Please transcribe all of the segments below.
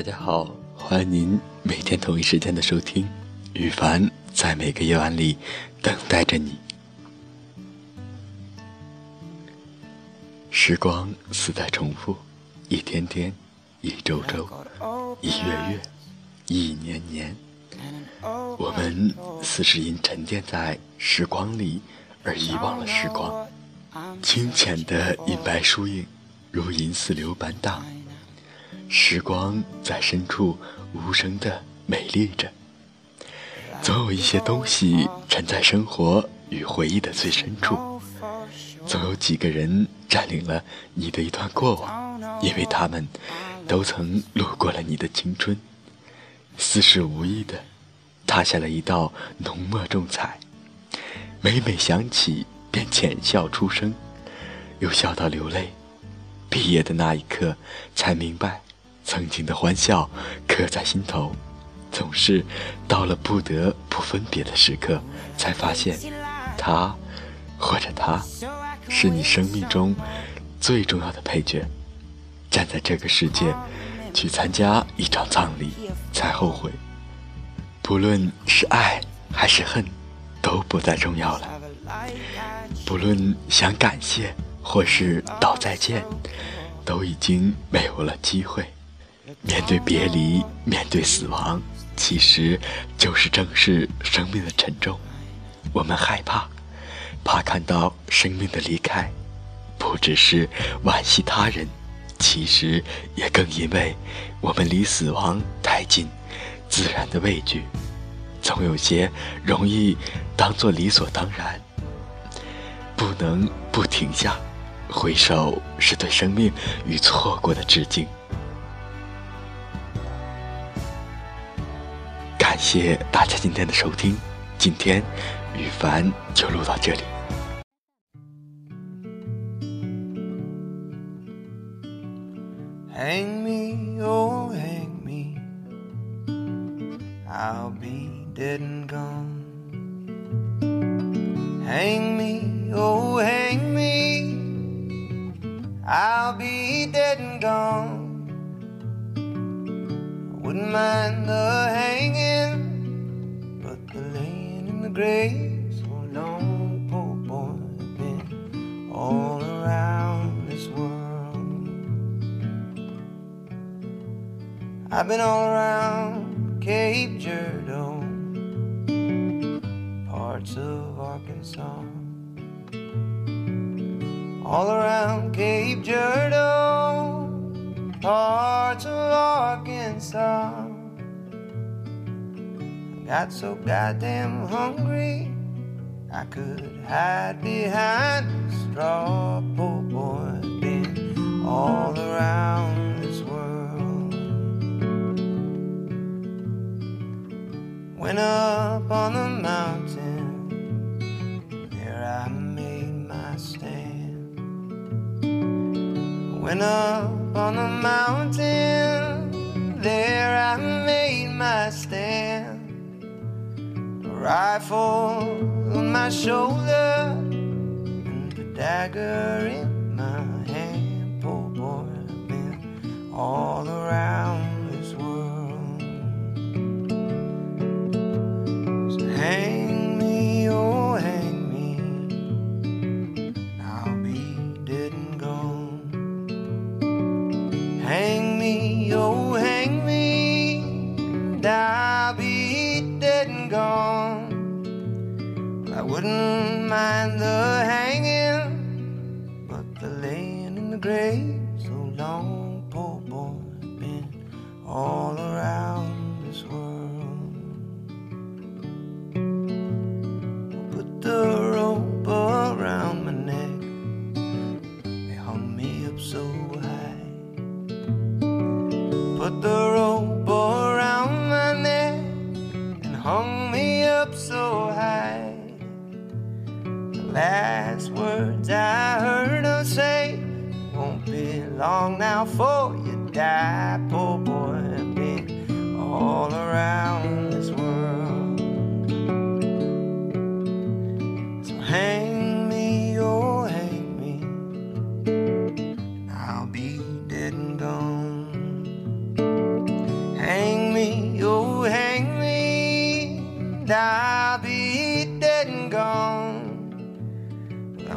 大家好，欢迎您每天同一时间的收听，羽凡在每个夜晚里等待着你。时光似在重复，一天天，一周周，一月月，一年年，我们似是因沉淀在时光里而遗忘了时光。清浅的银白疏影，如银丝流般荡。时光在深处无声的美丽着，总有一些东西沉在生活与回忆的最深处，总有几个人占领了你的一段过往，因为他们都曾路过了你的青春，似是无意的踏下了一道浓墨重彩，每每想起便浅笑出声，又笑到流泪。毕业的那一刻，才明白。曾经的欢笑刻在心头，总是到了不得不分别的时刻，才发现他或者他是你生命中最重要的配角。站在这个世界去参加一场葬礼，才后悔。不论是爱还是恨，都不再重要了。不论想感谢或是道再见，都已经没有了机会。面对别离，面对死亡，其实就是正视生命的沉重。我们害怕，怕看到生命的离开，不只是惋惜他人，其实也更因为我们离死亡太近，自然的畏惧，总有些容易当做理所当然。不能不停下，回首是对生命与错过的致敬。谢大家今天的收听，今天羽凡就录到这里。Hang me, oh hang me, I'll be dead and gone. Hang me, oh hang me, I'll be dead and gone. Wouldn't mind the laying in the grave so poor boy, been all around this world. I've been all around Cape Girardeau, parts of Arkansas, all around Cape Girardeau parts of Arkansas. Got so goddamn hungry, I could hide behind a straw. Poor boy, been all around this world. Went up on the mountain, there I made my stand. Went up on the mountain. There I made my stand. Rifle on my shoulder and a dagger in my hand. Poor boy, I've been all around I wouldn't mind the hanging, but the laying in the grave so long, poor boy, been all around this world. Put the rope around my neck, they hung me up so high. Put the last words I heard her say. Won't be long now for you die, poor boy, been all around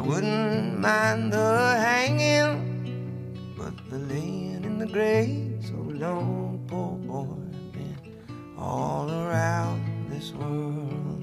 wouldn't mind the hanging, but the laying in the grave so long, poor boy, been all around this world